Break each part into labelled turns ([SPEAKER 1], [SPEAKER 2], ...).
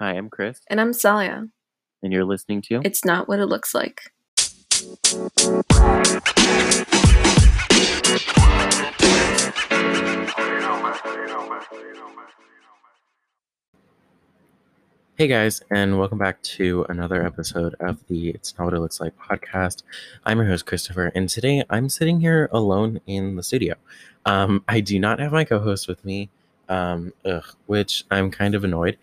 [SPEAKER 1] Hi, I'm Chris,
[SPEAKER 2] And I'm Salia.
[SPEAKER 1] and you're listening to
[SPEAKER 2] It's not what it looks like.
[SPEAKER 1] Hey guys, and welcome back to another episode of the It's Not What It Looks Like podcast. I'm your host, Christopher, and today I'm sitting here alone in the studio. Um, I do not have my co host with me, um, ugh, which I'm kind of annoyed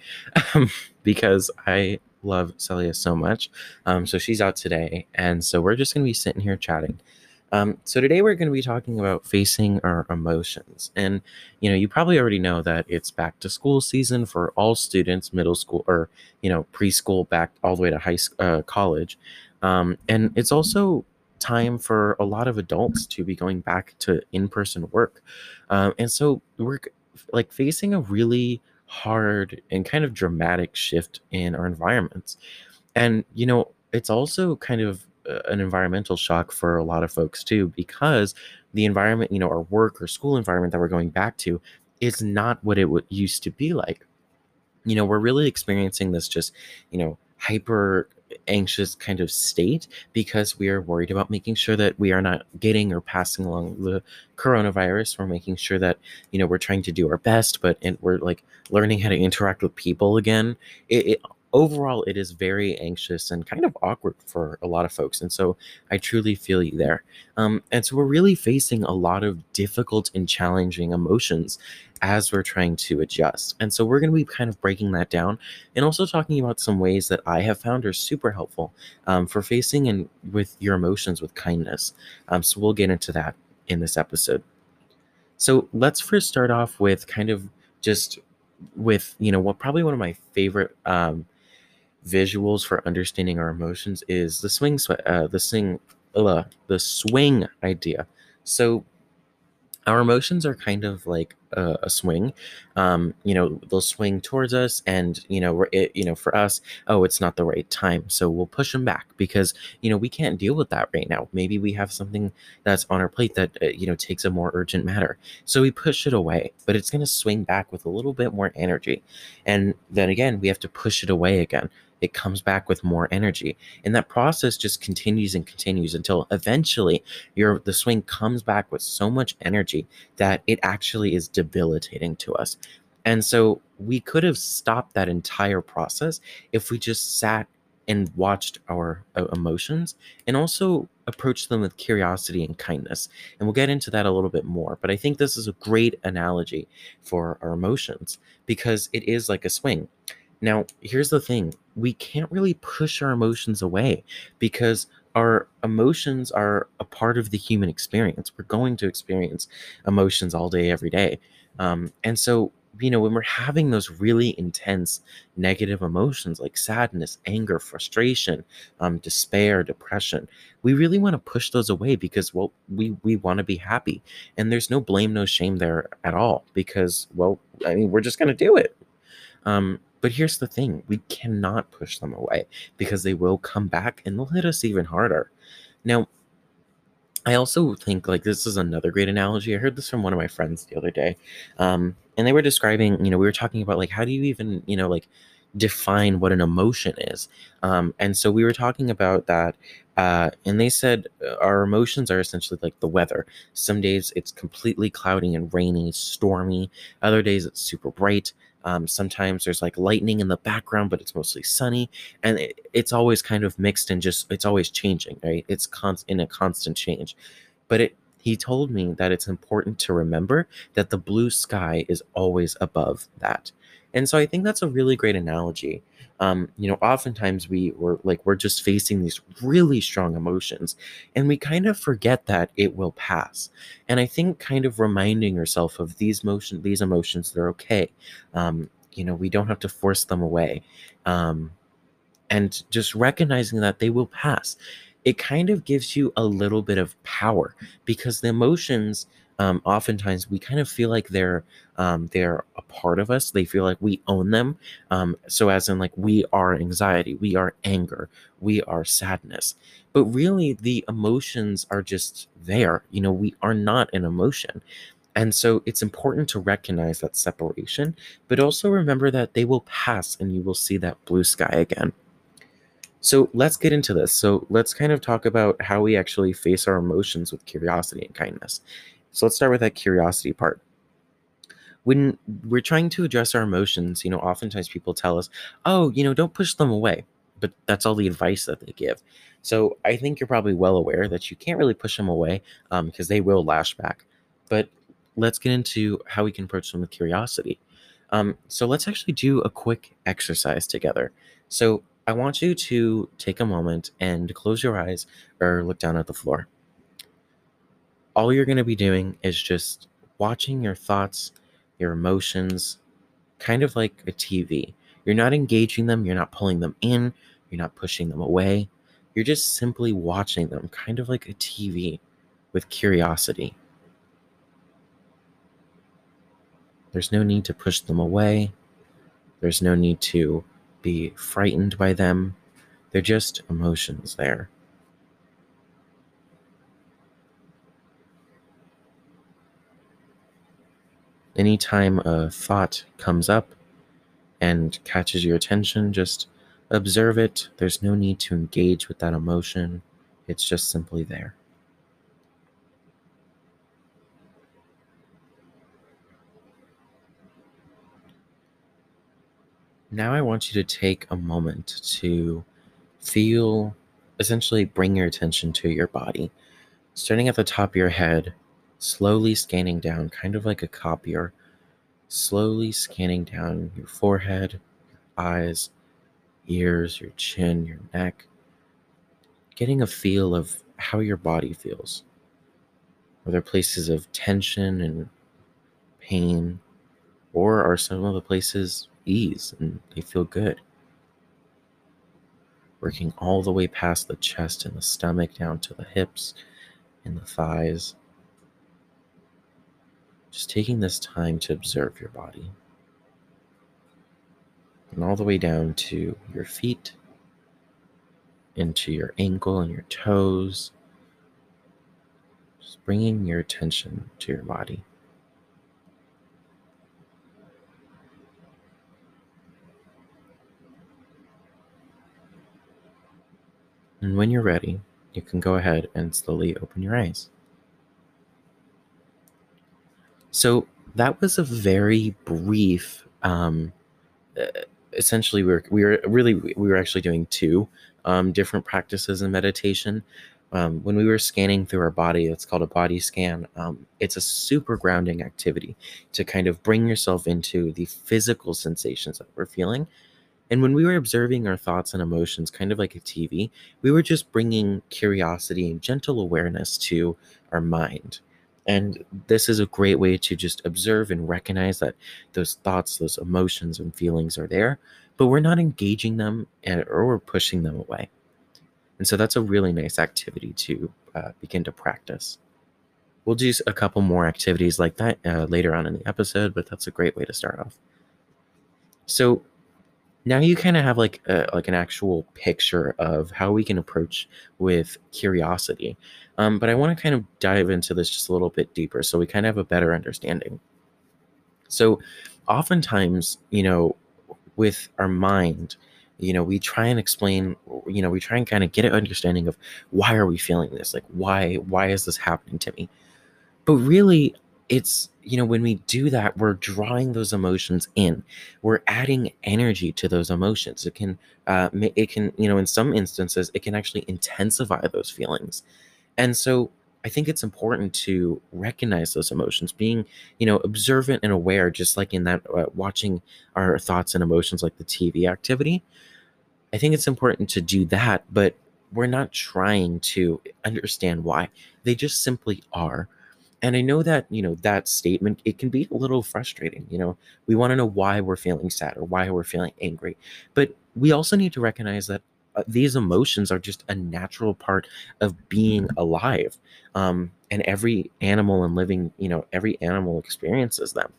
[SPEAKER 1] um, because I love Celia so much. Um, so she's out today, and so we're just going to be sitting here chatting. Um, so today we're going to be talking about facing our emotions. And, you know, you probably already know that it's back to school season for all students, middle school or, you know, preschool back all the way to high school, uh, college. Um, and it's also time for a lot of adults to be going back to in-person work. Um, and so we're like facing a really hard and kind of dramatic shift in our environments. And, you know, it's also kind of uh, an environmental shock for a lot of folks too because the environment you know our work or school environment that we're going back to is not what it used to be like you know we're really experiencing this just you know hyper anxious kind of state because we are worried about making sure that we are not getting or passing along the coronavirus. We're making sure that you know we're trying to do our best but and we're like learning how to interact with people again. It, it overall it is very anxious and kind of awkward for a lot of folks and so i truly feel you there. Um, and so we're really facing a lot of difficult and challenging emotions as we're trying to adjust and so we're going to be kind of breaking that down and also talking about some ways that i have found are super helpful um, for facing and with your emotions with kindness. Um, so we'll get into that in this episode. So let's first start off with kind of just with you know what probably one of my favorite um, visuals for understanding our emotions is the swing uh, the sing uh, the swing idea. So our emotions are kind of like a, a swing. Um, you know they'll swing towards us and you know we're it, you know for us oh it's not the right time so we'll push them back because you know we can't deal with that right now. Maybe we have something that's on our plate that uh, you know takes a more urgent matter. So we push it away but it's going to swing back with a little bit more energy. And then again we have to push it away again it comes back with more energy. And that process just continues and continues until eventually your the swing comes back with so much energy that it actually is debilitating to us. And so we could have stopped that entire process if we just sat and watched our uh, emotions and also approached them with curiosity and kindness. And we'll get into that a little bit more but i think this is a great analogy for our emotions because it is like a swing now, here's the thing we can't really push our emotions away because our emotions are a part of the human experience. We're going to experience emotions all day, every day. Um, and so, you know, when we're having those really intense negative emotions like sadness, anger, frustration, um, despair, depression, we really want to push those away because, well, we, we want to be happy. And there's no blame, no shame there at all because, well, I mean, we're just going to do it. Um, but here's the thing we cannot push them away because they will come back and they'll hit us even harder. Now, I also think like this is another great analogy. I heard this from one of my friends the other day. Um, and they were describing, you know, we were talking about like how do you even, you know, like define what an emotion is. Um, and so we were talking about that. Uh, and they said uh, our emotions are essentially like the weather. Some days it's completely cloudy and rainy, stormy. Other days it's super bright. Um, sometimes there's like lightning in the background, but it's mostly sunny, and it, it's always kind of mixed and just it's always changing, right? It's in a constant change. But it he told me that it's important to remember that the blue sky is always above that. And so I think that's a really great analogy. Um, you know, oftentimes we were like we're just facing these really strong emotions, and we kind of forget that it will pass. And I think kind of reminding yourself of these motion, these emotions, they're okay. Um, you know, we don't have to force them away, um, and just recognizing that they will pass. It kind of gives you a little bit of power because the emotions um, oftentimes we kind of feel like they're um, they're a part of us. They feel like we own them. Um, so as in like we are anxiety, we are anger, we are sadness. But really, the emotions are just there. You know, we are not an emotion. And so it's important to recognize that separation, but also remember that they will pass and you will see that blue sky again. So let's get into this. So let's kind of talk about how we actually face our emotions with curiosity and kindness. So let's start with that curiosity part. When we're trying to address our emotions, you know, oftentimes people tell us, oh, you know, don't push them away. But that's all the advice that they give. So I think you're probably well aware that you can't really push them away because um, they will lash back. But let's get into how we can approach them with curiosity. Um, so let's actually do a quick exercise together. So I want you to take a moment and close your eyes or look down at the floor. All you're going to be doing is just watching your thoughts, your emotions, kind of like a TV. You're not engaging them, you're not pulling them in, you're not pushing them away. You're just simply watching them, kind of like a TV with curiosity. There's no need to push them away. There's no need to be frightened by them. They're just emotions there. Anytime a thought comes up and catches your attention, just observe it. There's no need to engage with that emotion, it's just simply there. Now, I want you to take a moment to feel, essentially, bring your attention to your body. Starting at the top of your head, slowly scanning down, kind of like a copier, slowly scanning down your forehead, your eyes, ears, your chin, your neck, getting a feel of how your body feels. Are there places of tension and pain, or are some of the places ease and they feel good. Working all the way past the chest and the stomach down to the hips and the thighs. Just taking this time to observe your body. And all the way down to your feet, into your ankle and your toes. Just bringing your attention to your body. And when you're ready, you can go ahead and slowly open your eyes. So that was a very brief. Um, essentially, we were we were really we were actually doing two um, different practices in meditation. Um, when we were scanning through our body, it's called a body scan. Um, it's a super grounding activity to kind of bring yourself into the physical sensations that we're feeling and when we were observing our thoughts and emotions, kind of like a TV, we were just bringing curiosity and gentle awareness to our mind. And this is a great way to just observe and recognize that those thoughts, those emotions, and feelings are there, but we're not engaging them and, or we're pushing them away. And so that's a really nice activity to uh, begin to practice. We'll do a couple more activities like that uh, later on in the episode, but that's a great way to start off. So, now you kind of have like a, like an actual picture of how we can approach with curiosity. Um, but i want to kind of dive into this just a little bit deeper so we kind of have a better understanding. So oftentimes you know with our mind you know we try and explain you know we try and kind of get an understanding of why are we feeling this? Like why why is this happening to me? But really it's you know when we do that we're drawing those emotions in. We're adding energy to those emotions. It can uh, it can you know in some instances it can actually intensify those feelings. And so i think it's important to recognize those emotions being you know observant and aware just like in that uh, watching our thoughts and emotions like the tv activity. I think it's important to do that but we're not trying to understand why. They just simply are and i know that you know that statement it can be a little frustrating you know? We want to know why we're feeling sad or why we're feeling angry. But we also need to recognize that uh, these emotions are just a natural part of being alive um, and every animal and living you know every animal experiences them.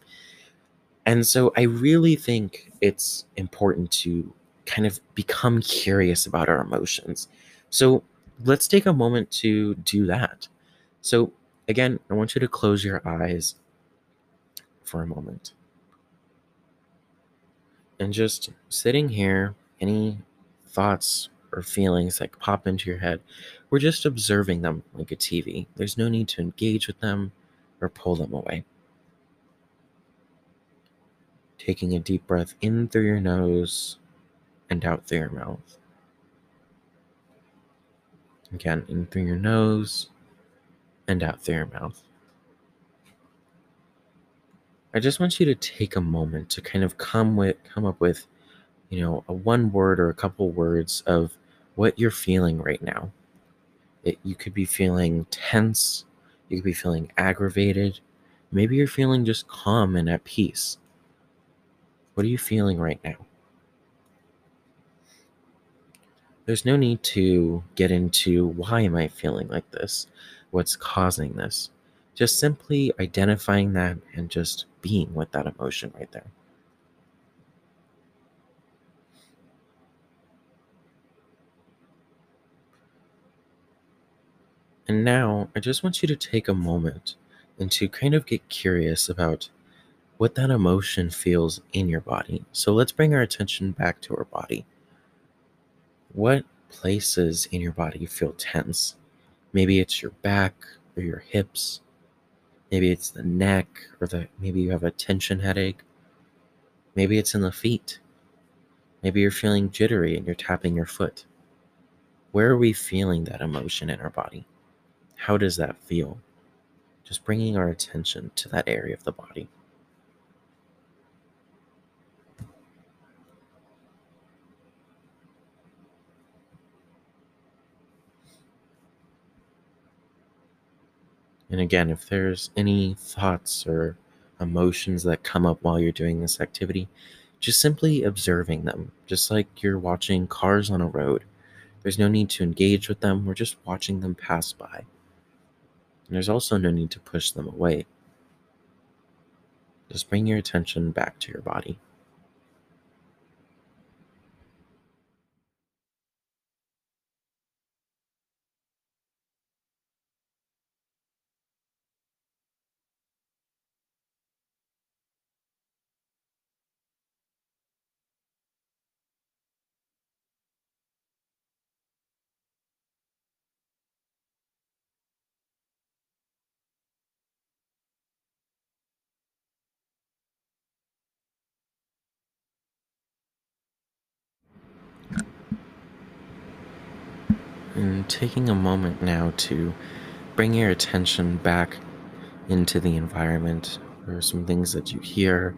[SPEAKER 1] And so i really think it's important to kind of become curious about our emotions. So let's take a moment to do that. So Again, I want you to close your eyes for a moment. And just sitting here, any thoughts or feelings that pop into your head, we're just observing them like a TV. There's no need to engage with them or pull them away. Taking a deep breath in through your nose and out through your mouth. Again, in through your nose and out through your mouth. I just want you to take a moment to kind of come with come up with, you know, a one word or a couple words of what you're feeling right now. It, you could be feeling tense, you could be feeling aggravated, maybe you're feeling just calm and at peace. What are you feeling right now? There's no need to get into why am I feeling like this? What's causing this? Just simply identifying that and just being with that emotion right there. And now I just want you to take a moment and to kind of get curious about what that emotion feels in your body. So let's bring our attention back to our body. What places in your body feel tense? Maybe it's your back or your hips. Maybe it's the neck or the maybe you have a tension headache. Maybe it's in the feet. Maybe you're feeling jittery and you're tapping your foot. Where are we feeling that emotion in our body? How does that feel? Just bringing our attention to that area of the body. And again, if there's any thoughts or emotions that come up while you're doing this activity, just simply observing them, just like you're watching cars on a road. There's no need to engage with them, we're just watching them pass by. And there's also no need to push them away. Just bring your attention back to your body. And taking a moment now to bring your attention back into the environment. There are some things that you hear.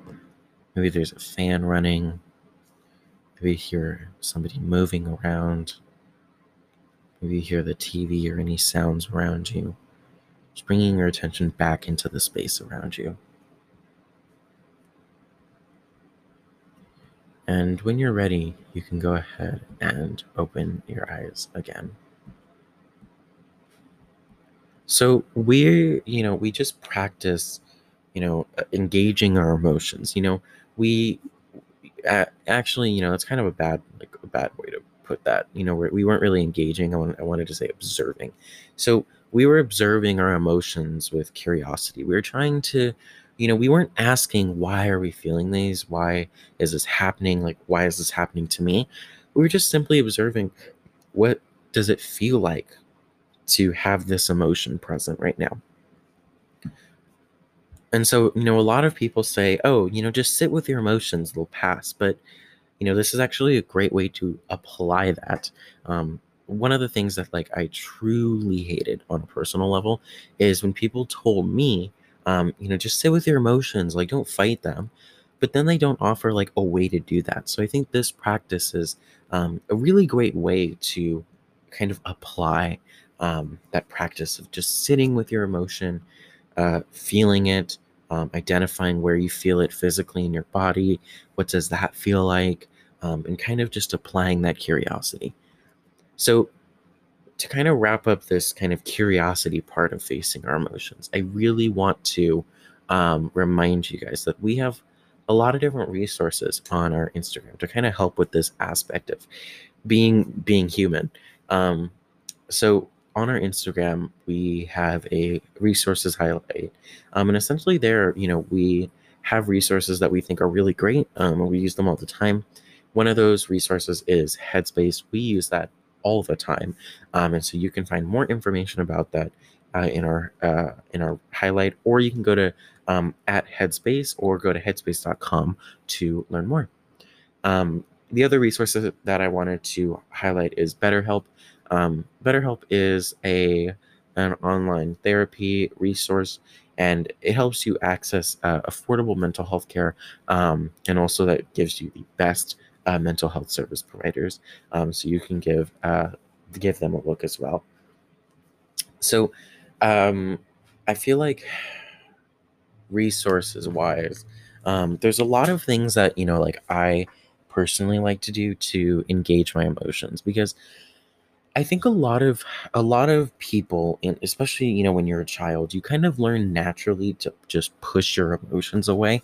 [SPEAKER 1] Maybe there's a fan running. Maybe you hear somebody moving around. Maybe you hear the TV or any sounds around you. Just bringing your attention back into the space around you. And when you're ready, you can go ahead and open your eyes again. So we, you know, we just practice, you know, uh, engaging our emotions. You know, we uh, actually, you know, it's kind of a bad, like a bad way to put that. You know, we're, we weren't really engaging. I, want, I wanted to say observing. So we were observing our emotions with curiosity. We were trying to, you know, we weren't asking why are we feeling these? Why is this happening? Like, why is this happening to me? We were just simply observing what does it feel like to have this emotion present right now. And so, you know, a lot of people say, oh, you know, just sit with your emotions, they'll pass. But, you know, this is actually a great way to apply that. Um, one of the things that, like, I truly hated on a personal level is when people told me, um, you know, just sit with your emotions, like, don't fight them. But then they don't offer, like, a way to do that. So I think this practice is um, a really great way to kind of apply um, that practice of just sitting with your emotion, uh, feeling it, um, identifying where you feel it physically in your body, what does that feel like, um, and kind of just applying that curiosity. So, to kind of wrap up this kind of curiosity part of facing our emotions, I really want to um, remind you guys that we have a lot of different resources on our Instagram to kind of help with this aspect of being being human. Um, so on our Instagram, we have a resources highlight. Um, and essentially, there, you know, we have resources that we think are really great. Um, we use them all the time. One of those resources is Headspace. We use that all the time, um, and so you can find more information about that uh, in our uh, in our highlight, or you can go to um, at Headspace or go to headspace.com to learn more. Um, the other resources that I wanted to highlight is BetterHelp. Um, BetterHelp is a an online therapy resource, and it helps you access uh, affordable mental health care, um, and also that gives you the best uh, mental health service providers, um, so you can give uh, give them a look as well. So, um, I feel like resources wise, um, there's a lot of things that you know, like I personally like to do to engage my emotions because I think a lot of a lot of people, and especially you know when you're a child, you kind of learn naturally to just push your emotions away.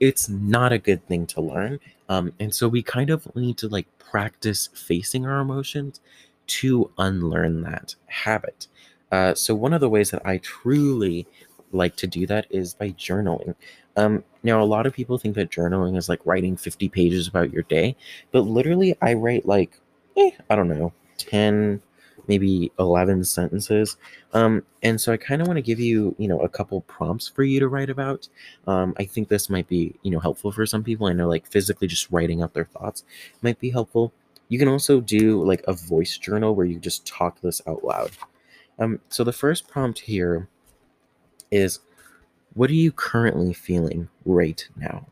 [SPEAKER 1] It's not a good thing to learn, um, and so we kind of need to like practice facing our emotions to unlearn that habit. Uh, so one of the ways that I truly like to do that is by journaling. Um, now, a lot of people think that journaling is like writing 50 pages about your day, but literally, I write like, eh, I don't know, 10, maybe 11 sentences. Um, and so I kind of want to give you, you know, a couple prompts for you to write about. Um, I think this might be, you know, helpful for some people. I know like physically just writing out their thoughts might be helpful. You can also do like a voice journal where you just talk this out loud. Um, so the first prompt here is what are you currently feeling right now?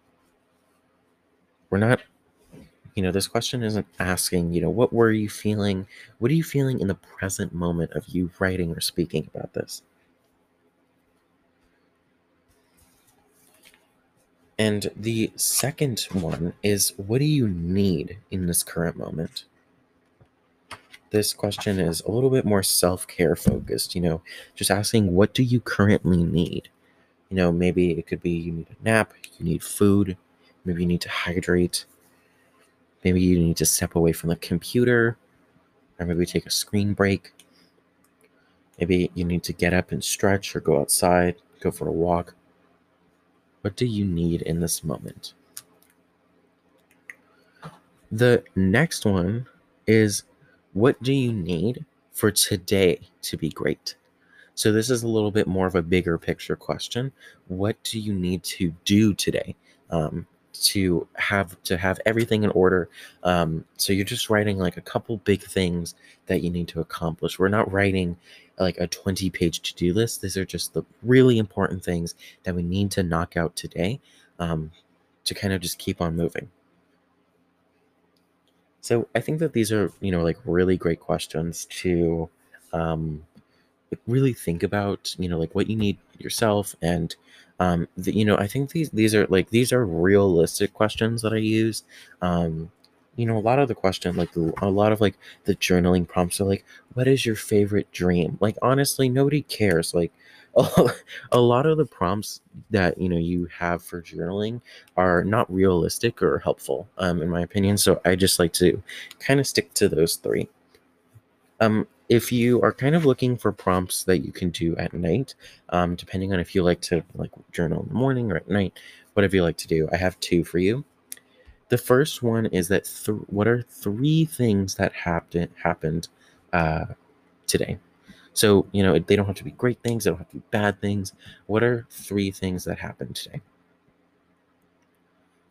[SPEAKER 1] We're not, you know, this question isn't asking, you know, what were you feeling? What are you feeling in the present moment of you writing or speaking about this? And the second one is what do you need in this current moment? This question is a little bit more self care focused, you know, just asking what do you currently need? You know, maybe it could be you need a nap, you need food, maybe you need to hydrate, maybe you need to step away from the computer, or maybe take a screen break. Maybe you need to get up and stretch or go outside, go for a walk. What do you need in this moment? The next one is what do you need for today to be great? So this is a little bit more of a bigger picture question. What do you need to do today um, to have to have everything in order? Um, so you're just writing like a couple big things that you need to accomplish. We're not writing like a 20 page to do list. These are just the really important things that we need to knock out today um, to kind of just keep on moving. So I think that these are, you know, like really great questions to um, really think about you know like what you need yourself and um the, you know i think these these are like these are realistic questions that i use. Um you know a lot of the question like a lot of like the journaling prompts are like what is your favorite dream? Like honestly nobody cares. Like a lot of the prompts that you know you have for journaling are not realistic or helpful um in my opinion. So i just like to kind of stick to those three. Um if you are kind of looking for prompts that you can do at night, um, depending on if you like to like journal in the morning or at night, whatever you like to do, I have two for you. The first one is that th- what are three things that happened happened uh, today? So you know they don't have to be great things, they don't have to be bad things. What are three things that happened today?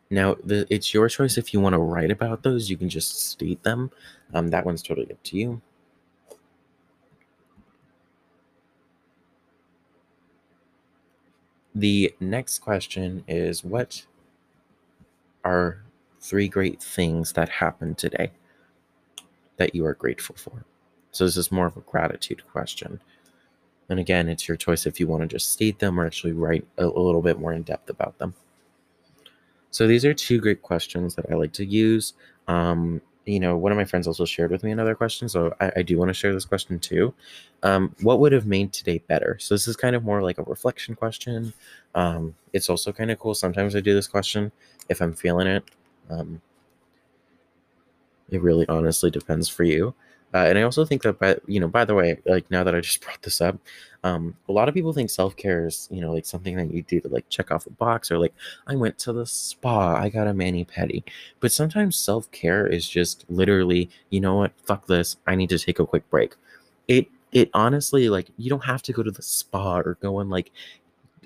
[SPEAKER 1] Now, the, it's your choice if you want to write about those. You can just state them. Um, that one's totally up to you. The next question is What are three great things that happened today that you are grateful for? So, this is more of a gratitude question. And again, it's your choice if you want to just state them or actually write a, little bit more in depth about them. So, these are two great questions that I like to use. Um, you know, one of my friends also shared with me another question, so I, I do want to share this question too. Um, what would have made today better? So this is kind of more like a reflection question. Um, it's also kind of cool. Sometimes I do this question if I'm feeling it. Um, it really honestly depends for you. Uh, and I also think that, by you know, by the way, like now that I just brought this up, um, a lot of people think self care is, you know, like something that you do to like check off a box or like I went to the spa, I got a mani pedi. But sometimes self care is just literally, you know what, fuck this, I need to take a quick break. It it honestly like you don't have to go to the spa or go on like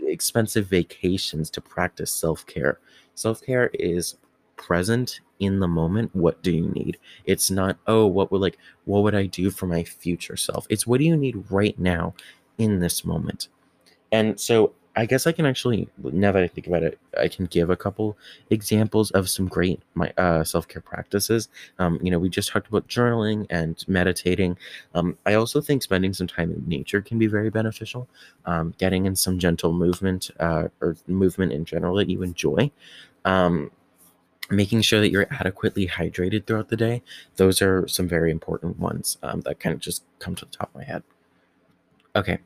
[SPEAKER 1] expensive vacations to practice self care. Self care is present in the moment. What do you need? It's not, oh, what would like, what would I do for my future self? It's what do you need right now in this moment? And so I guess I can actually, now that I think about it, I can give a couple examples of some great my uh, self care practices. Um, you know, we just talked about journaling and meditating. Um, I also think spending some time in nature can be very beneficial. Um, getting in some gentle movement uh, or movement in general that you enjoy. Um, making sure that you're adequately hydrated throughout the day. Those are some very important ones um, that kind of just come to the top of my head. Okay,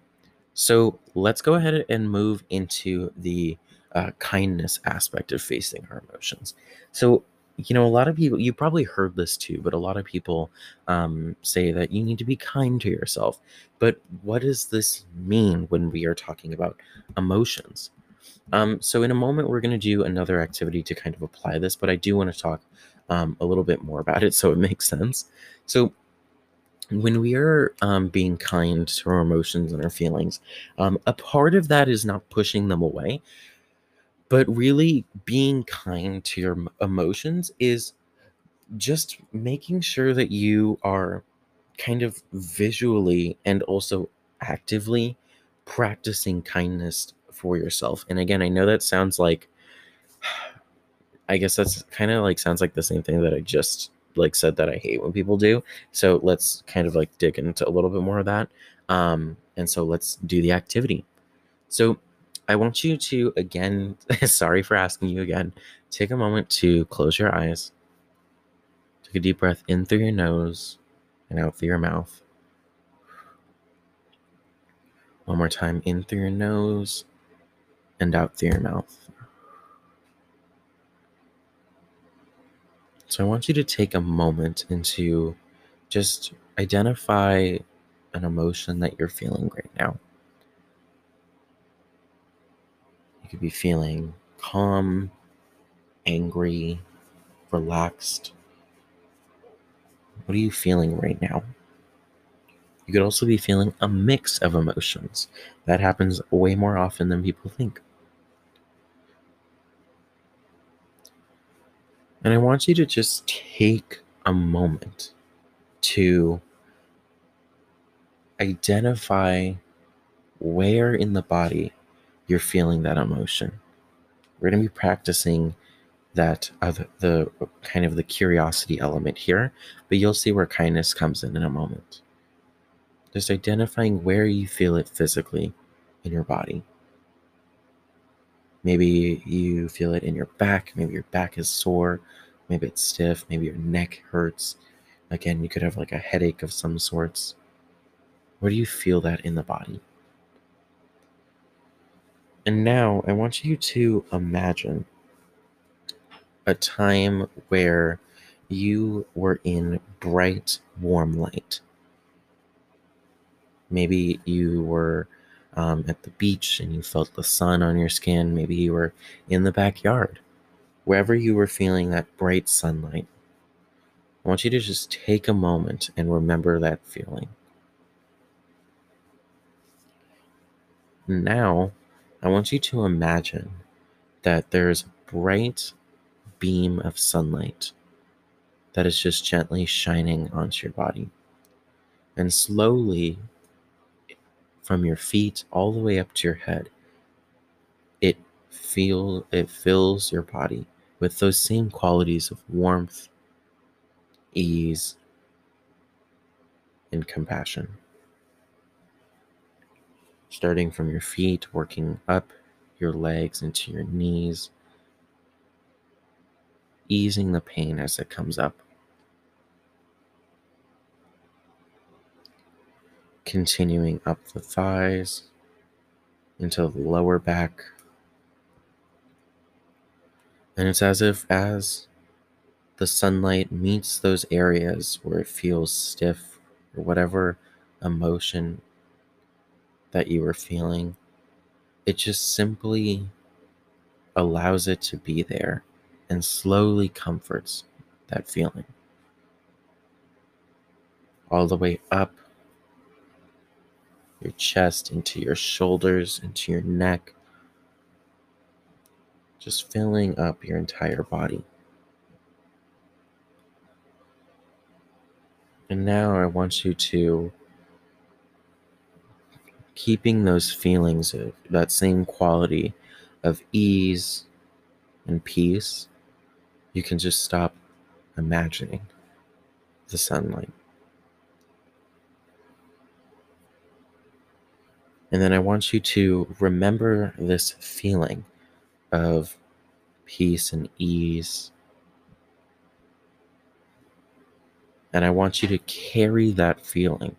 [SPEAKER 1] so let's go ahead and move into the uh, kindness aspect of facing our emotions. So, you know, a lot of people, you probably heard this too, but a lot of people um, say that you need to be kind to yourself. But what does this mean when we are talking about emotions? Um, so, in a moment, we're going to do another activity to kind of apply this, but I do want to talk um, a little bit more about it so it makes sense. So, when we are um, being kind to our emotions and our feelings, um, a part of that is not pushing them away, but really being kind to your emotions is just making sure that you are kind of visually and also actively practicing kindness for yourself. And again, I know that sounds like I guess that's kind of like sounds like the same thing that I just like said that I hate when people do. So let's kind of like dig into a little bit more of that. Um, and so let's do the activity. So I want you to again, sorry for asking you again, take a moment to close your eyes. Take a deep breath in through your nose and out through your mouth. One more time in through your nose and out through your mouth. So I want you to take a moment and to just identify an emotion that you're feeling right now. You could be feeling calm, angry, relaxed. What are you feeling right now? You could also be feeling a mix of emotions. That happens way more often than people think. And I want you to just take a moment to identify where in the body you're feeling that emotion. We're going to be practicing that uh, the kind of the curiosity element here, but you'll see where kindness comes in in a moment. Just identifying where you feel it physically in your body. Maybe you feel it in your back. Maybe your back is sore. Maybe it's stiff. Maybe your neck hurts. Again, you could have like a headache of some sorts. Where do you feel that in the body? And now I want you to imagine a time where you were in bright, warm light. Maybe you were um, at the beach and you felt the sun on your skin. Maybe you were in the backyard. Wherever you were feeling that bright sunlight, I want you to just take a moment and remember that feeling. Now, I want you to imagine that there's a bright beam of sunlight that is just gently shining onto your body. And slowly from your feet all the way up to your head. It feel it fills your body with those same qualities of warmth, ease, and compassion. Starting from your feet, working up your legs into your knees, easing the pain as it comes up. Continuing up the thighs into the lower back. And it's as if as the sunlight meets those areas where it feels stiff or whatever emotion that you were feeling, it just simply allows it to be there and slowly comforts that feeling. All the way up your chest, into your shoulders, into your neck, just filling up your entire body. And now I want you to keeping those feelings of that same quality of ease and peace, you can just stop imagining the sunlight. And then I want you to remember this feeling of peace and ease. And I want you to carry that feeling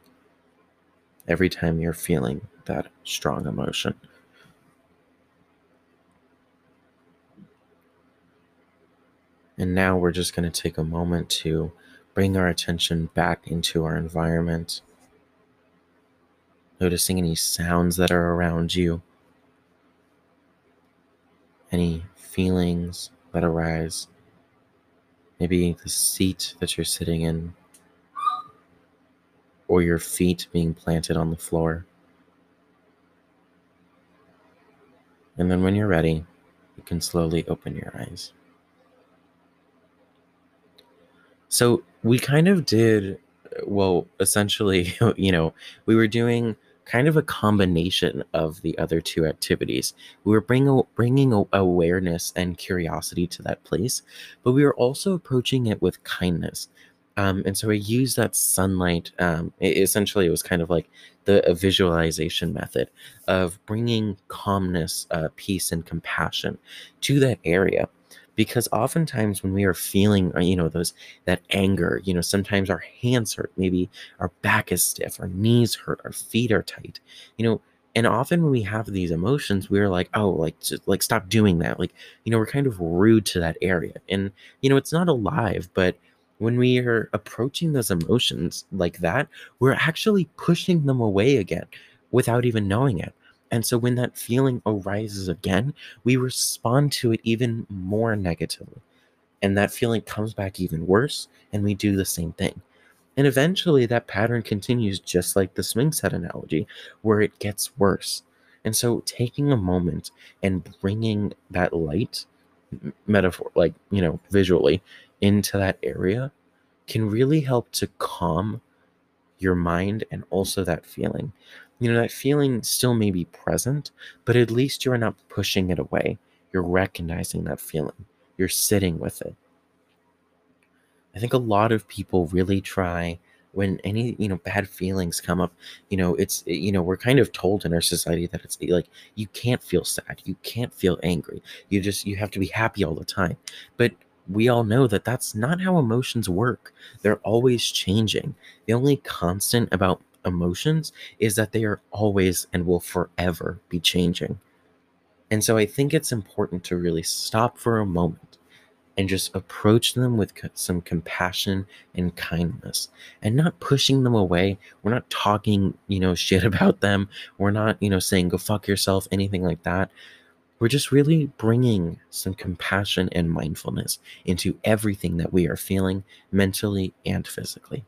[SPEAKER 1] every time you're feeling that strong emotion. And now we're just going to take a moment to bring our attention back into our environment, noticing any sounds that are around you, any feelings that arise, maybe the seat that you're sitting in, or your feet being planted on the floor. And then when you're ready, you can slowly open your eyes. So we kind of did, well, essentially, you know, we were doing kind of a combination of the other two activities. We were bringing bringing awareness and curiosity to that place, but we were also approaching it with kindness. Um, and so I used that sunlight. Um, it, essentially, it was kind of like the visualization method of bringing calmness, uh, peace, and compassion to that area. Because oftentimes when we are feeling, uh, you know, those that anger, you know, sometimes our hands hurt, maybe our back is stiff, our knees hurt, our feet are tight, you know, and often when we have these emotions we're like oh like just like stop doing that like you know we're kind of rude to that area and you know it's not alive but when we are approaching those emotions like that, we're actually pushing them away again without even knowing it. And so when that feeling arises again, we respond to it even more negatively. And that feeling comes back even worse, and we do the same thing. And eventually that pattern continues just like the swing set analogy, where it gets worse. And so taking a moment and bringing that light metaphor, like, you know, visually into that area can really help to calm your mind and also that feeling. You know, that feeling still may be present, but at least you're not pushing it away. You're recognizing that feeling, you're sitting with it. I think a lot of people really try when any you know bad feelings come up you know it's eh, you know we're kind of told in our society that it's eh, like you can't feel sad you can't feel angry you just you have to be happy all the time but we all know that that's not how emotions work. They're always changing. The only constant about emotions is that they are always and will forever be changing. And so I think it's important to really stop for a moment and just approach them with some compassion and kindness and not pushing them away. We're not talking, you know, shit about them. We're not, you know, saying go fuck yourself, anything like that. We're just really bringing some compassion and mindfulness into everything that we are feeling mentally and physically.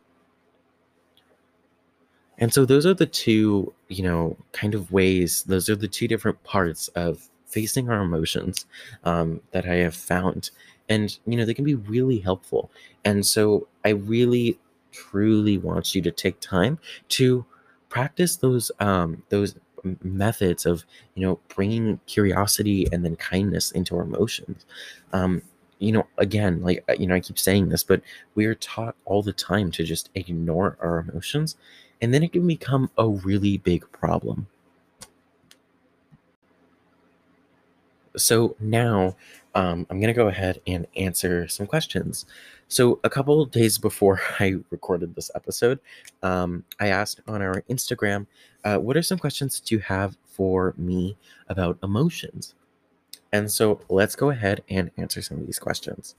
[SPEAKER 1] And so those are the two, you know, kind of ways, those are the two different parts of facing our emotions um, that I have found. And, you know, they can be really helpful. And so I really, truly want you to take time to practice those um, those methods of you know bringing curiosity and then kindness into our emotions um you know again like uh, you know i keep saying this but we are taught all the time to just ignore our emotions and then it can become a really big problem. So now um, i'm going to go ahead and answer some questions. So a couple days before i recorded this episode um, i asked on our instagram uh, what are some questions that you have for me about emotions? And so let's go ahead and answer some of these questions.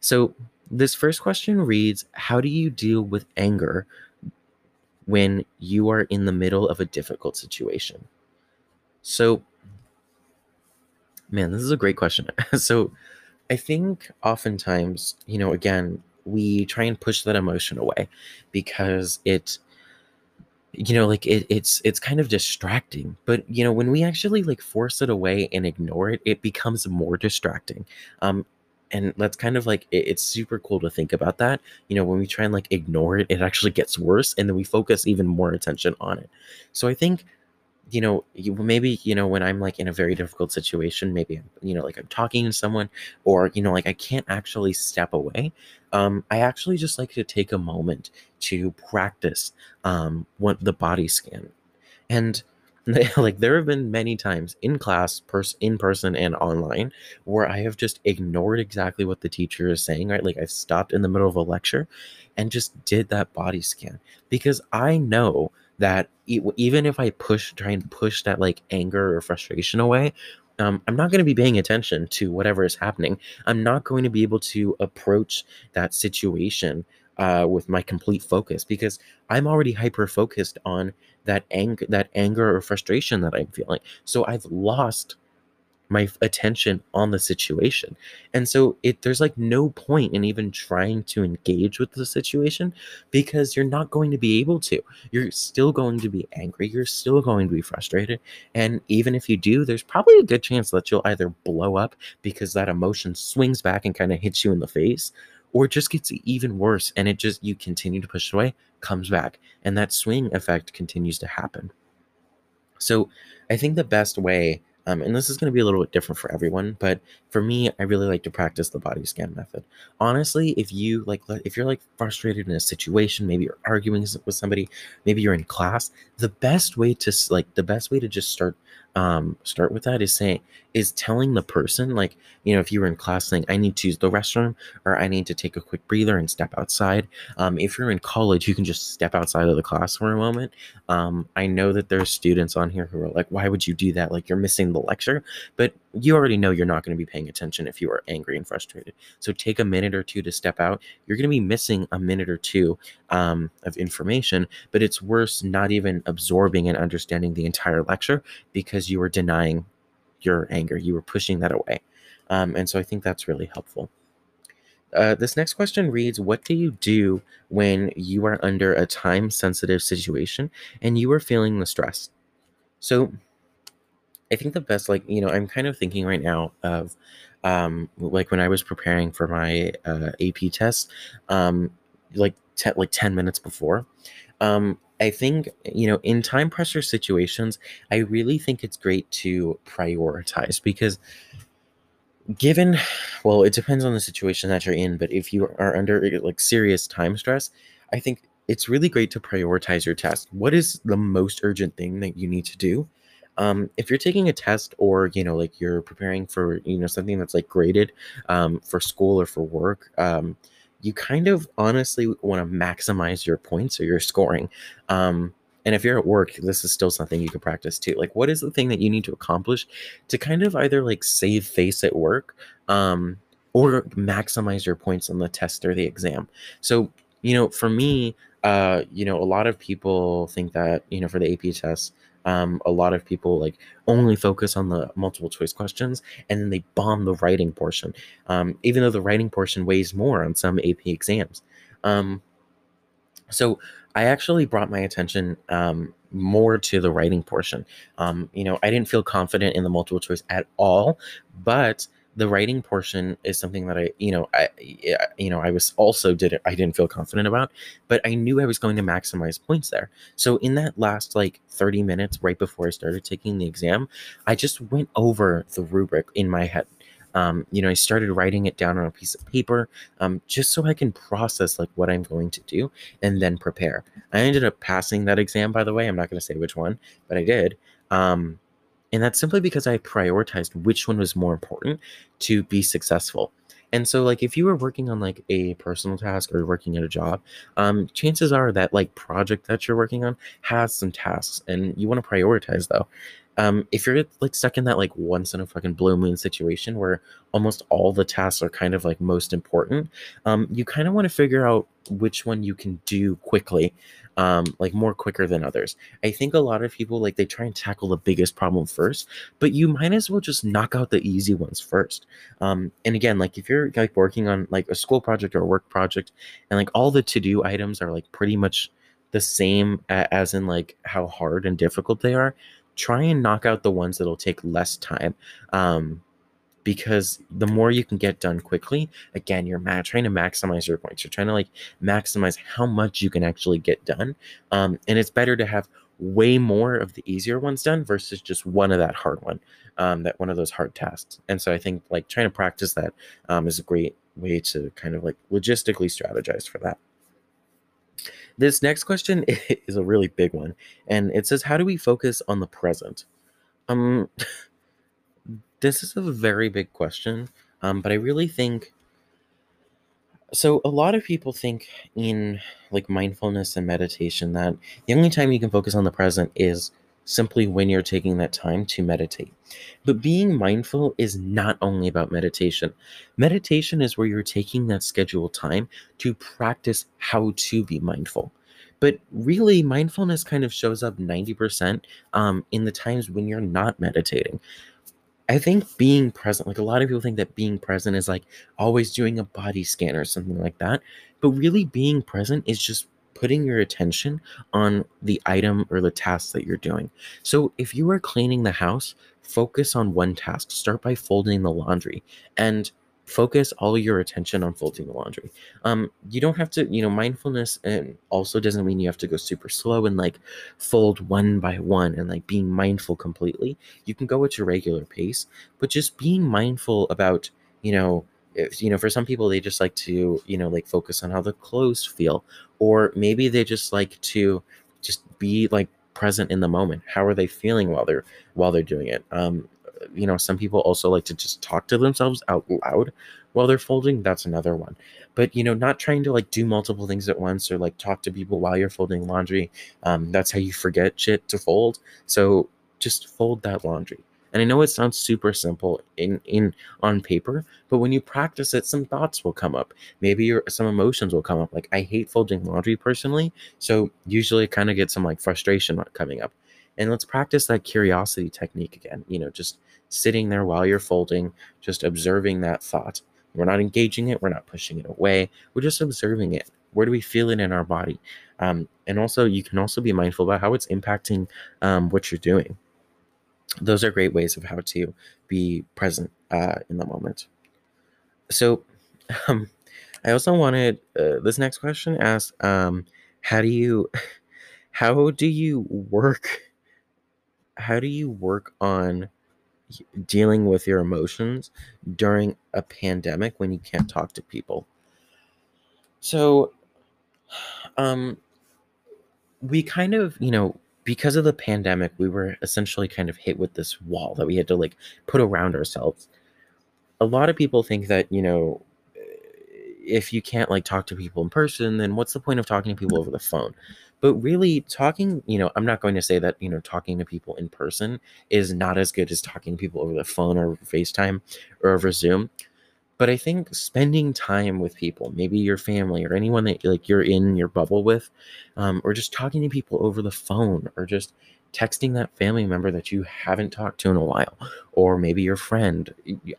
[SPEAKER 1] So this first question reads how do you deal with anger when you are in the middle of a difficult situation? So, man, this is a great question. so, I think oftentimes, you know, again, we try and push that emotion away because it you know like it, it's it's kind of distracting but you know when we actually like force it away and ignore it it becomes more distracting um and that's kind of like it, it's super cool to think about that you know when we try and like ignore it it actually gets worse and then we focus even more attention on it so i think you know, you, maybe, you know, when I'm like in a very difficult situation, maybe, you know, like I'm talking to someone or, you know, like I can't actually step away. Um, I actually just like to take a moment to practice um, what the body scan. And like there have been many times in class, pers- in person and online, where I have just ignored exactly what the teacher is saying, right? Like I've stopped in the middle of a lecture and just did that body scan because I know that even if I push, try and push that like anger or frustration away, um, I'm not going to be paying attention to whatever is happening. I'm not going to be able to approach that situation uh, with my complete focus because I'm already hyper focused on that anger, that anger or frustration that I'm feeling. So I've lost my attention on the situation. And so it there's like no point in even trying to engage with the situation because you're not going to be able to. You're still going to be angry, you're still going to be frustrated, and even if you do, there's probably a good chance that you'll either blow up because that emotion swings back and kind of hits you in the face or it just gets even worse and it just you continue to push it away, comes back, and that swing effect continues to happen. So, I think the best way um, and this is going to be a little bit different for everyone, but for me, I really like to practice the body scan method. Honestly, if you like, if you're like frustrated in a situation, maybe you're arguing with somebody, maybe you're in class, the best way to like, the best way to just start um, start with that is saying is telling the person like you know if you were in class saying i need to use the restroom or i need to take a quick breather and step outside um, if you're in college you can just step outside of the class for a moment. Um, i know that there are students on here who are like why would you do that? Like you're missing the lecture. But you already know you're not going to be paying attention if you are angry and frustrated so take a minute or two to step out you're going to be missing a minute or two um, of information but it's worse not even absorbing and understanding the entire lecture because you are denying your anger. You were pushing that away. Um, and so I think that's really helpful. Uh, this next question reads What do you do when you are under a time sensitive situation and you are feeling the stress? So I think the best, like, you know, I'm kind of thinking right now of um, like when I was preparing for my uh, AP test, um, like, te- like 10 minutes before. Um, I think, you know, in time pressure situations, I really think it's great to prioritize because given well, it depends on the situation that you're in, but if you are under like serious time stress, I think it's really great to prioritize your test. What is the most urgent thing that you need to do? Um, if you're taking a test or you know like you're preparing for you know something that's like graded um, for school or for work um, you kind of honestly want to maximize your points or your scoring. Um, and if you're at work, this is still something you can practice too. Like, what is the thing that you need to accomplish to kind of either like save face at work um, or maximize your points on the test or the exam? So, you know, for me, uh, you know, a lot of people think that, you know, for the AP test, um, a lot of people like only focus on the multiple choice questions and then they bomb the writing portion. Um, even though the writing portion weighs more on some ap exams. Um, so i actually brought my attention um, more to the writing portion. Um, you know i didn't feel confident in the multiple choice at all but the writing portion is something that I, you know, I, you know, I was also did it. I didn't feel confident about, but I knew I was going to maximize points there. So in that last like 30 minutes right before I started taking the exam, I just went over the rubric in my head. Um, you know, I started writing it down on a piece of paper um, just so I can process like what I'm going to do and then prepare. I ended up passing that exam, by the way. I'm not going to say which one, but I did. Um, and that's simply because I prioritized which one was more important to be successful. And so, like, if you were working on like a personal task or working at a job, um, chances are that like project that you're working on has some tasks, and you want to prioritize though. Um, if you're like stuck in that like once in a fucking blue moon situation where almost all the tasks are kind of like most important, um, you kind of want to figure out which one you can do quickly, um, like more quicker than others. I think a lot of people like they try and tackle the biggest problem first, but you might as well just knock out the easy ones first. Um, and again, like if you're like working on like a school project or a work project, and like all the to do items are like pretty much the same as in like how hard and difficult they are try and knock out the ones that'll take less time um, because the more you can get done quickly again you're ma- trying to maximize your points. You're trying to like maximize how much you can actually get done um, and it's better to have way more of the easier ones done versus just one of that hard one um, that one of those hard tasks. And so i think like trying to practice that um, is a great way to kind of like logistically strategize for that this next question is a really big one, and it says, "How do we focus on the present?" Um, this is a very big question, um, but I really think so. A lot of people think in like mindfulness and meditation that the only time you can focus on the present is simply when you're taking that time to meditate. But being mindful is not only about meditation. Meditation is where you're taking that scheduled time to practice how to be mindful. But really, mindfulness kind of shows up 90% um, in the times when you're not meditating. I think being present, like a lot of people think that being present is like always doing a body scan or something like that. But really, being present is just putting your attention on the item or the task that you're doing. So if you are cleaning the house, focus on one task. Start by folding the laundry and focus all your attention on folding the laundry. Um, you don't have to, you know, mindfulness and also doesn't mean you have to go super slow and like fold one by one and like being mindful completely. You can go at your regular pace, but just being mindful about, you know, if, you know, for some people they just like to, you know, like focus on how the clothes feel, or maybe they just like to just be like present in the moment. How are they feeling while they're while they're doing it? Um, you know, some people also like to just talk to themselves out loud while they're folding. That's another one. But, you know, not trying to like do multiple things at once or like talk to people while you're folding laundry. Um, that's how you forget shit to fold. So just fold that laundry. And I know it sounds super simple in in on paper, but when you practice it, some thoughts will come up. Maybe your, some emotions will come up. Like I hate folding laundry personally, so usually kind of get some like frustration coming up. And let's practice that curiosity technique again. You know, just sitting there while you're folding, just observing that thought. We're not engaging it, we're not pushing it away, we're just observing it. Where do we feel it in our body? Um, and also, you can also be mindful about how it's impacting um, what you're doing. Those are great ways of how to be present uh, in the moment. So, um, I also wanted uh, this next question asks, um, how do you, how do you work? How do you work on dealing with your emotions during a pandemic when you can't talk to people. So, um, we kind of, you know, because of the pandemic, we were essentially kind of hit with this wall that we had to like put around ourselves. A lot of people think that, you know, if you can't like talk to people in person, then what's the point of talking to people over the phone? But really, talking, you know, I'm not going to say that, you know, talking to people in person is not as good as talking to people over the phone or FaceTime or over Zoom. But I think spending time with people, maybe your family or anyone that like you're in your bubble with, um, or just talking to people over the phone or just texting that family member that you haven't talked to in a while, or maybe your friend.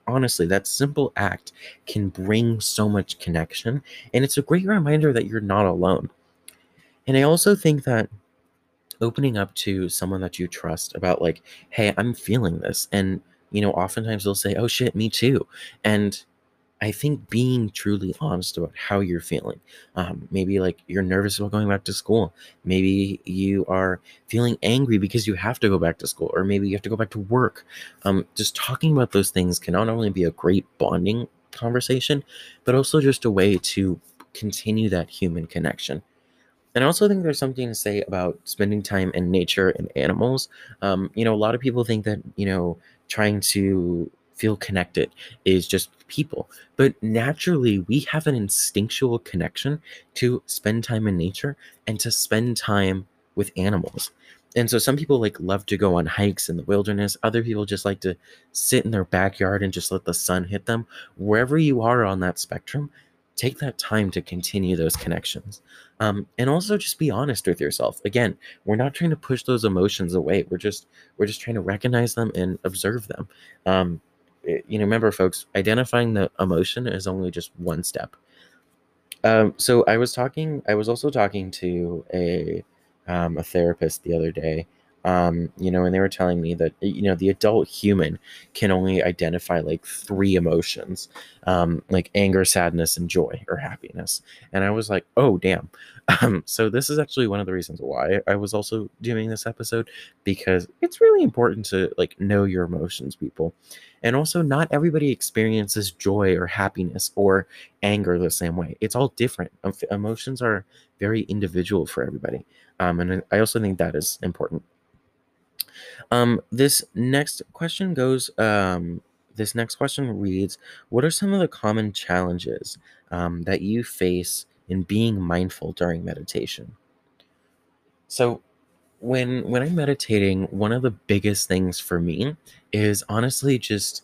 [SPEAKER 1] Honestly, that simple act can bring so much connection. And it's a great reminder that you're not alone. And I also think that opening up to someone that you trust about, like, hey, I'm feeling this. And, you know, oftentimes they'll say, oh shit, me too. And I think being truly honest about how you're feeling. Um, maybe like you're nervous about going back to school. Maybe you are feeling angry because you have to go back to school, or maybe you have to go back to work. Um, just talking about those things can not only be a great bonding conversation, but also just a way to continue that human connection. And I also think there's something to say about spending time in nature and animals. Um, you know, a lot of people think that, you know, trying to feel connected is just people. But naturally, we have an instinctual connection to spend time in nature and to spend time with animals. and so some people like love to go on hikes in the wilderness. Other people just like to sit in their backyard and just let the sun hit them. Wherever you are on that spectrum take that time to continue those connections. Um, and also just be honest with yourself. Again we're not trying to push those emotions away. We're just we're just trying to recognize them and observe them. Um, you know remember folks identifying the emotion is only just one step. Um, so i was talking i was also talking to a um, a therapist the other day um, you know and they were telling me that you know the adult human can only identify like three emotions um, like anger sadness and joy or happiness. And i was like oh damn um, so this is actually one of the reasons why i was also doing this episode because it's really important to like know your emotions people. And also not everybody experiences joy or happiness or anger the same way. It's all different. Emotions are very individual for everybody. Um, and i also think that is important. Um, this next question goes um, this next question reads what are some of the common challenges um, that you face in being mindful during meditation. So when when i'm meditating one of the biggest things for me is honestly just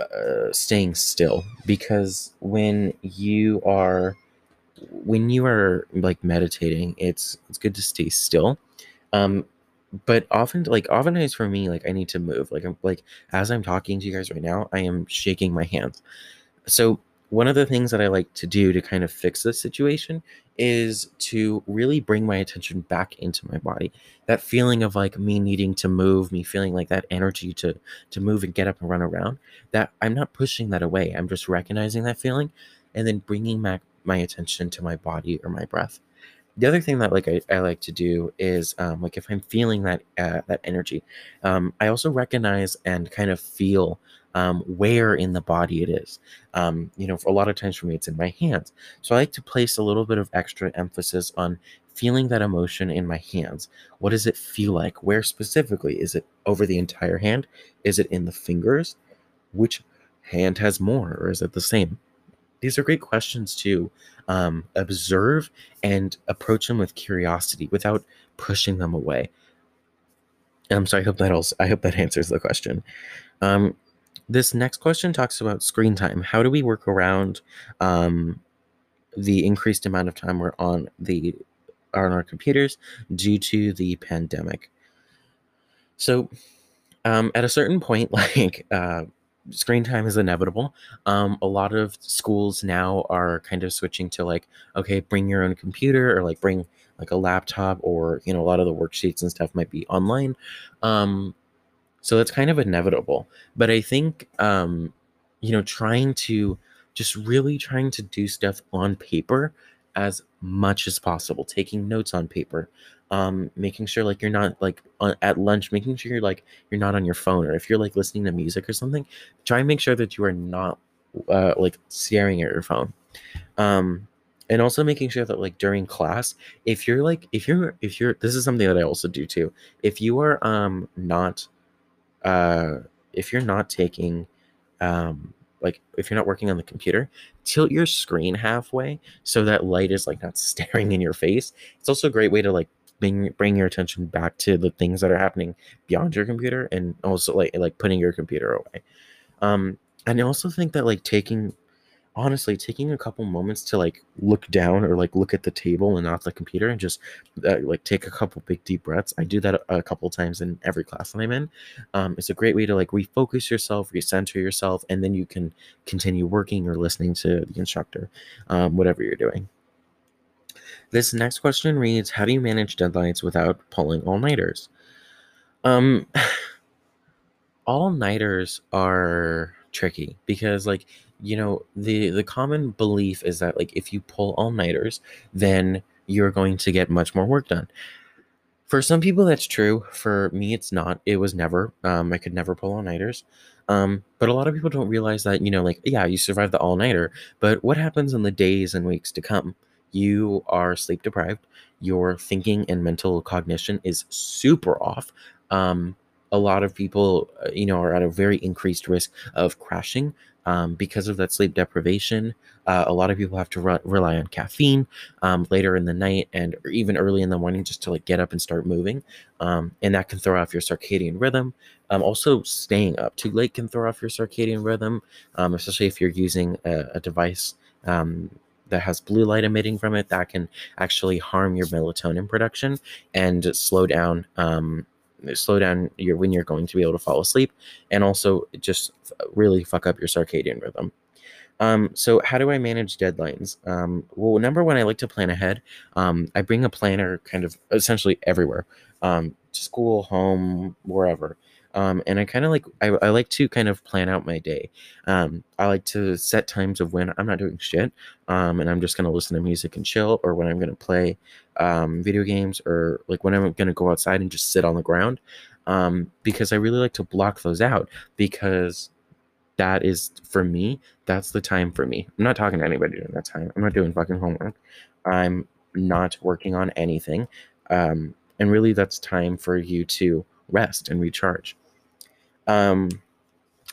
[SPEAKER 1] uh, staying still. Because when you are when you are like meditating it's it's good to stay still. Um but often like often oftentimes for me like i need to move. Like i'm like as i'm talking to you guys right now i am shaking my hands. So one of the things that I like to do to kind of fix this situation is to really bring my attention back into my body. That feeling of like me needing to move, me feeling like that energy to to move and get up and run around, that I'm not pushing that away. I'm just recognizing that feeling and then bringing back my attention to my body or my breath. The other thing that like I, I like to do is um, like if I'm feeling that uh, that energy, um, I also recognize and kind of feel um, where in the body it is. Um, you know, a lot of times for me, it's in my hands. So I like to place a little bit of extra emphasis on feeling that emotion in my hands. What does it feel like? Where specifically? Is it over the entire hand? Is it in the fingers? Which hand has more, or is it the same? These are great questions to um, observe and approach them with curiosity without pushing them away. Um, so I hope that also I hope that answers the question. Um, this next question talks about screen time. How do we work around um, the increased amount of time we're on the on our computers due to the pandemic? So um, at a certain point, like uh, screen time is inevitable. Um, a lot of schools now are kind of switching to like, okay, bring your own computer or like bring like a laptop or you know a lot of the worksheets and stuff might be online. Um, so that's kind of inevitable. But I think um, you know trying to just really trying to do stuff on paper as much as possible, taking notes on paper. Um, making sure like you're not like on, at lunch, making sure you're like you're not on your phone, or if you're like listening to music or something, try and make sure that you are not uh, like staring at your phone um and also making sure that like during class if you're like if you're if you're this is something that i also do too if you are um not uh if you're not taking um like if you're not working on the computer tilt your screen halfway so that light is like not staring in your face. It's also a great way to like bring bring your attention back to the things that are happening beyond your computer and also like like putting your computer away. Um and i also think that like taking honestly taking a couple moments to like look down or like look at the table and not the computer and just uh, like take a couple big deep breaths. I do that a, couple times in every class that i'm in. Um, it's a great way to like refocus yourself recenter yourself and then you can continue working or listening to the instructor um, whatever you're doing. This next question reads how do you manage deadlines without pulling all-nighters? Um all-nighters are tricky because like you know the the common belief is that like if you pull all-nighters then you're going to get much more work done. For some people that's true. For me it's not. It was never. Um i could never pull all-nighters. Um but a lot of people don't realize that you know like yeah you survive the all-nighter but what happens in the days and weeks to come? You are sleep deprived your thinking and mental cognition is super off. Um a lot of people, uh, you know, are at a very increased risk of crashing um, because of that sleep deprivation. Uh, a lot of people have to re- rely on caffeine um, later in the night and even early in the morning just to like get up and start moving, um, and that can throw off your circadian rhythm. Um, also, staying up too late can throw off your circadian rhythm, um, especially if you're using a, a device um, that has blue light emitting from it. That can actually harm your melatonin production and slow down um, slow down your when you're going to be able to fall asleep and also just really fuck up your circadian rhythm. Um, so how do i manage deadlines? Um, well number one i like to plan ahead. Um, i bring a planner kind of essentially everywhere um, to school home wherever. Um, and I kind of like I, I like to kind of plan out my day. Um, I like to set times of when I'm not doing shit, um, and I'm just gonna listen to music and chill, or when I'm gonna play um, video games, or like when I'm gonna go outside and just sit on the ground. Um, because I really like to block those out because that is for me. That's the time for me. I'm not talking to anybody during that time. I'm not doing fucking homework. I'm not working on anything. Um, and really, that's time for you to rest and recharge. Um,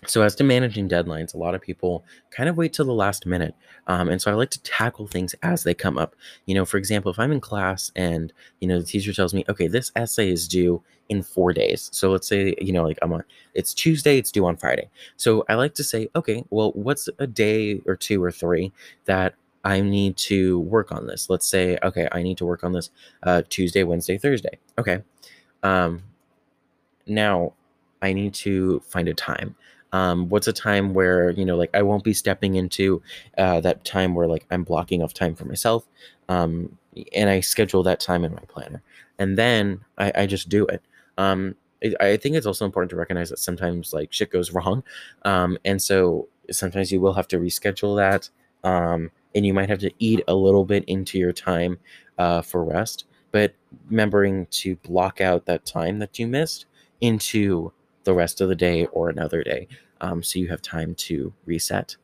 [SPEAKER 1] so as to managing deadlines, a lot of people kind of wait till the last minute. Um, and so I like to tackle things as they come up. You know, for example, if I'm in class and, you know, the teacher tells me, okay, this essay is due in four days. So let's say, you know, like I'm on, it's Tuesday, it's due on Friday. So I like to say, okay, well, what's a day or two or three that I need to work on this? Let's say, okay, I need to work on this uh, Tuesday, Wednesday, Thursday. Okay. Um, now I need to find a time. Um, what's a time where you know like i won't be stepping into uh, that time where like i'm blocking off time for myself um, and i schedule that time in my planner and then i, I just do it. Um, I, think it's also important to recognize that sometimes like shit goes wrong um, and so sometimes you will have to reschedule that um, and you might have to eat a little bit into your time uh, for rest but remembering to block out that time that you missed into the rest of the day or another day um, so you have time to reset.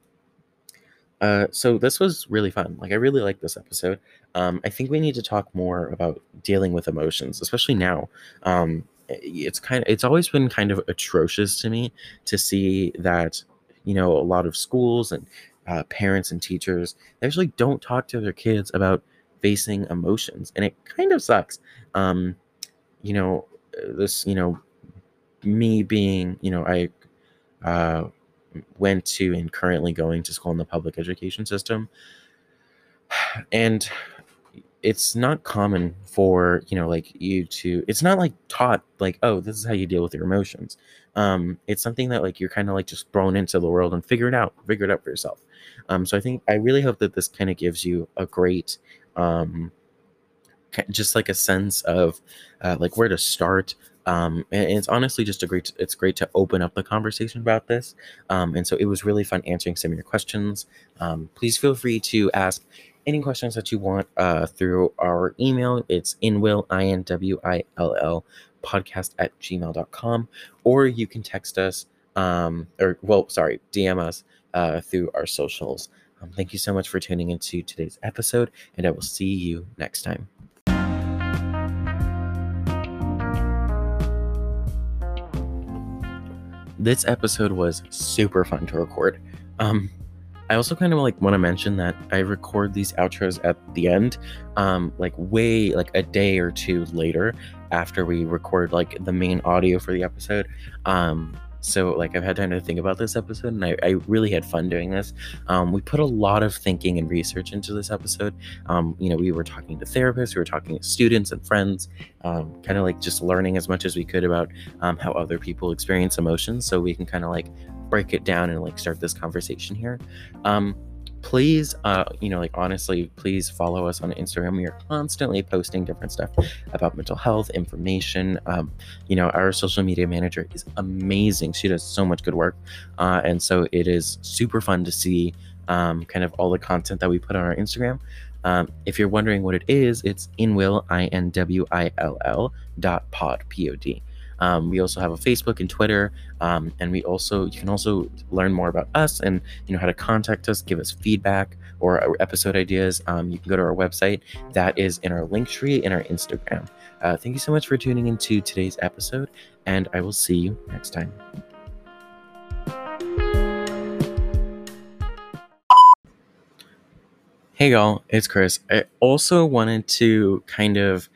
[SPEAKER 1] Uh, so this was really fun. Like I really like this episode. Um, I think we need to talk more about dealing with emotions, especially now. Um, it's kind of it's always been kind of atrocious to me to see that you know a lot of schools and uh, parents and teachers they actually don't talk to their kids about facing emotions, and it kind of sucks. Um, you know this you know me being, you know, I uh, went to and currently going to school in the public education system. And it's not common for, you know, like you to, it's not like taught, like, oh, this is how you deal with your emotions. Um, it's something that like you're kind of like just thrown into the world and figure it out, figure it out for yourself. Um, so I think I really hope that this kind of gives you a great, um, just like a sense of uh, like where to start um, and it's honestly just a great it's great to open up the conversation about this. Um, and so it was really fun answering some of your questions. Um, please feel free to ask any questions that you want uh, through our email. It's inwill i-n-w-i-l-l podcast at gmail.com or you can text us um, or well sorry dm us uh, through our socials. Um, thank you so much for tuning into today's episode and i will see you next time this episode was super fun to record. Um, I also kind of like want to mention that I record these outros at the end, um, like way like a day or two later after we record like the main audio for the episode. Um, so like I've had time to think about this episode, and I, I really had fun doing this. Um, we put a lot of thinking and research into this episode. Um, you know, we were talking to therapists, we were talking to students and friends, um, kind of like just learning as much as we could about um, how other people experience emotions, so we can kind of like break it down and like start this conversation here. Please uh you know like honestly please follow us on instagram. We are constantly posting different stuff about mental health information um you know our social media manager is amazing. She does so much good work uh and so it is super fun to see um kind of all the content that we put on our instagram. Um, if you're wondering what it is, it's inwill, I N W I L L dot pod, P O D. Um, we also have a Facebook and Twitter, um, and we also you can also learn more about us and you know how to contact us, give us feedback or episode ideas. Um, you can go to our website that is in our link tree in our Instagram. Uh, thank you so much for tuning into today's episode, and I will see you next time. Hey y'all, it's Chris. I also wanted to kind of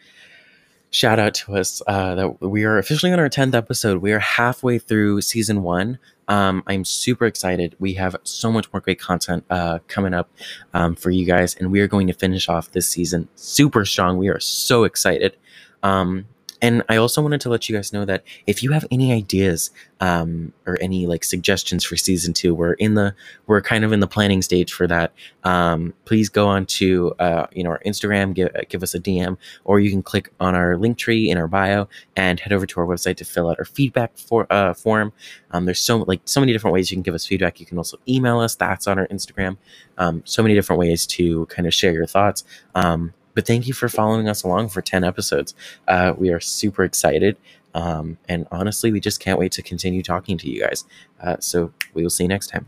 [SPEAKER 1] shout out to us uh, that we are officially on our 10th episode. We are halfway through season one. Um, I'm super excited. We have so much more great content uh, coming up um, for you guys, and we are going to finish off this season super strong. We are so excited. Um, and I also wanted to let you guys know that if you have any ideas um, or any like suggestions for season two, we're in the we're kind of in the planning stage for that. Um, please go on to uh, you know our Instagram, give give us a DM, or you can click on our link tree in our bio and head over to our website to fill out our feedback for uh, form. Um, there's so like so many different ways you can give us feedback. You can also email us. That's on our Instagram. Um, so many different ways to kind of share your thoughts. Um, but thank you for following us along for 10 episodes. Uh, we are super excited. Um, and honestly, we just can't wait to continue talking to you guys. Uh, so we will see you next time.